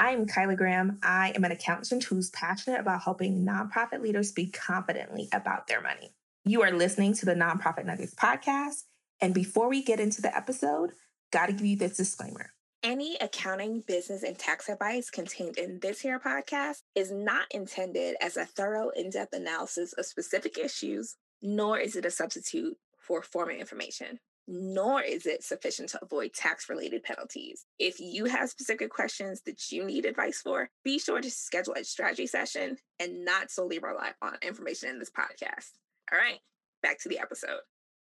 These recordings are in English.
I am Kyla Graham. I am an accountant who's passionate about helping nonprofit leaders speak confidently about their money. You are listening to the Nonprofit Nuggets podcast. And before we get into the episode, got to give you this disclaimer. Any accounting, business, and tax advice contained in this here podcast is not intended as a thorough, in depth analysis of specific issues, nor is it a substitute for formal information nor is it sufficient to avoid tax related penalties. If you have specific questions that you need advice for, be sure to schedule a strategy session and not solely rely on information in this podcast. All right, back to the episode.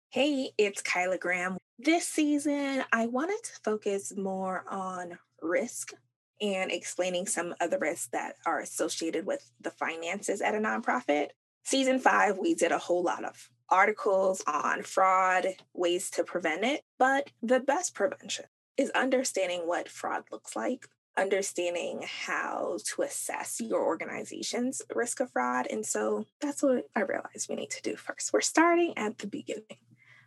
Hey, it's Kyla Graham. This season, I wanted to focus more on risk and explaining some of the risks that are associated with the finances at a nonprofit. Season five, we did a whole lot of articles on fraud, ways to prevent it. But the best prevention is understanding what fraud looks like, understanding how to assess your organization's risk of fraud. And so that's what I realized we need to do first. We're starting at the beginning,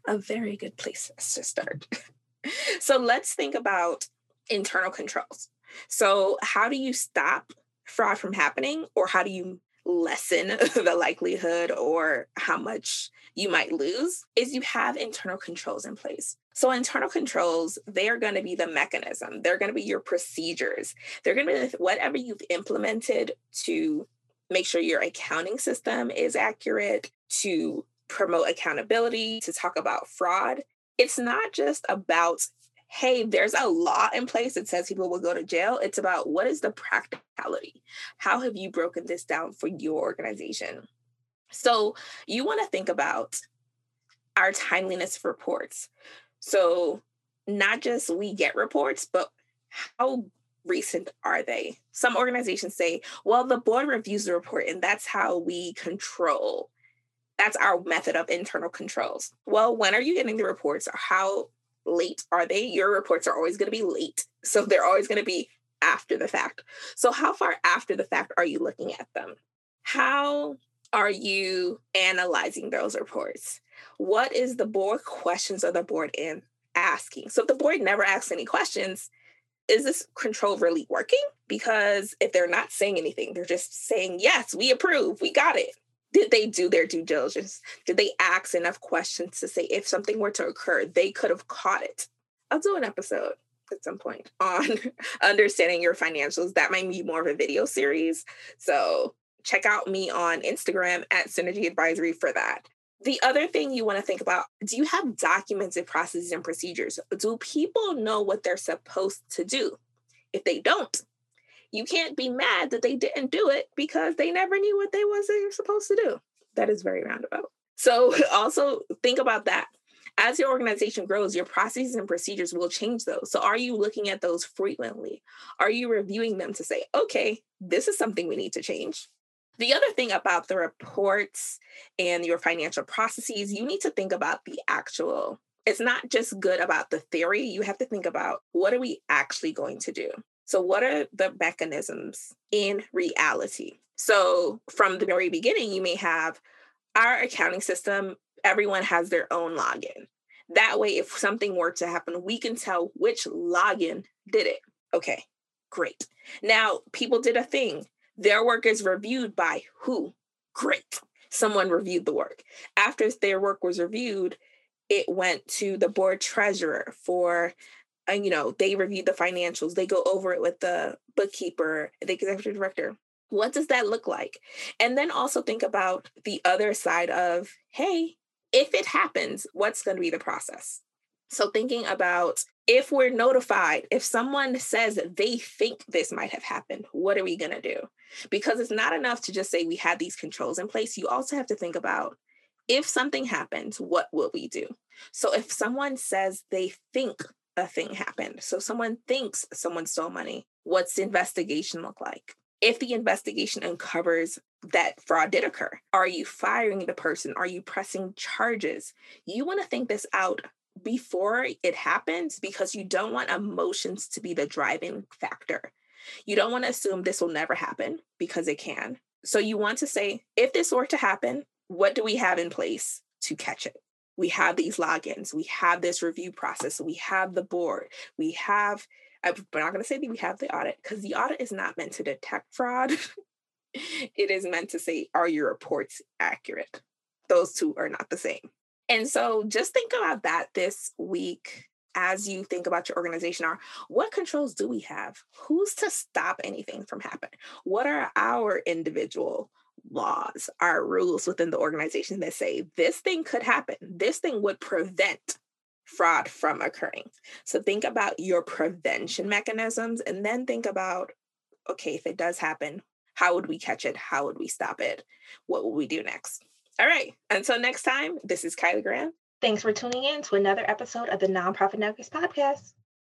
a very good place to start. so let's think about internal controls. So, how do you stop fraud from happening, or how do you lessen the likelihood or how much you might lose is you have internal controls in place. So, internal controls, they are going to be the mechanism, they're going to be your procedures, they're going to be whatever you've implemented to make sure your accounting system is accurate, to promote accountability, to talk about fraud. It's not just about hey, there's a law in place that says people will go to jail. It's about what is the practicality? How have you broken this down for your organization? So you want to think about our timeliness of reports. So not just we get reports, but how recent are they? Some organizations say, well, the board reviews the report and that's how we control. That's our method of internal controls. Well, when are you getting the reports or how late are they? Your reports are always going to be late. So they're always going to be after the fact. So, how far after the fact are you looking at them? How are you analyzing those reports? What is the board questions of the board in asking? So, if the board never asks any questions, is this control really working? Because if they're not saying anything, they're just saying, yes, we approve, we got it did they do their due diligence? Did they ask enough questions to say if something were to occur, they could have caught it? I'll do an episode at some point on understanding your financials. That might be more of a video series. So check out me on Instagram at Synergy Advisory for that. The other thing you want to think about do you have documented processes and procedures? Do people know what they're supposed to do? If they don't, you can't be mad that they didn't do it because they never knew what they was they were supposed to do. That is very roundabout. So also think about that. As your organization grows, your processes and procedures will change those. So are you looking at those frequently? Are you reviewing them to say, okay, this is something we need to change? The other thing about the reports and your financial processes, you need to think about the actual. It's not just good about the theory. You have to think about what are we actually going to do? So, what are the mechanisms in reality? So, from the very beginning, you may have our accounting system, everyone has their own login. That way, if something were to happen, we can tell which login did it. Okay, great. Now, people did a thing. Their work is reviewed by who? Great. Someone reviewed the work. After their work was reviewed, it went to the board treasurer for and you know they review the financials they go over it with the bookkeeper the executive director. What does that look like? And then also think about the other side of hey if it happens what's going to be the process? So thinking about if we're notified if someone says they think this might have happened what are we going to do? Because it's not enough to just say we had these controls in place you also have to think about if something happens what will we do? So if someone says they think a thing happened. So someone thinks someone stole money. What's the investigation look like? If the investigation uncovers that fraud did occur, are you firing the person? Are you pressing charges? You want to think this out before it happens because you don't want emotions to be the driving factor. You don't want to assume this will never happen because it can. So you want to say, if this were to happen, what do we have in place to catch it? We have these logins, we have this review process, we have the board, we have uh, I'm not going to say that we have the audit because the audit is not meant to detect fraud. it is meant to say, are your reports accurate? Those two are not the same. And so just think about that this week as you think about your organization are what controls do we have? Who's to stop anything from happening? What are our individual laws, our rules within the organization that say this thing could happen? This thing would prevent fraud from occurring. So think about your prevention mechanisms and then think about okay, if it does happen, how would we catch it? How would we stop it? What will we do next? All right. Until next time, this is Kyla Graham. Thanks for tuning in to another episode of the Nonprofit Nuggets podcast.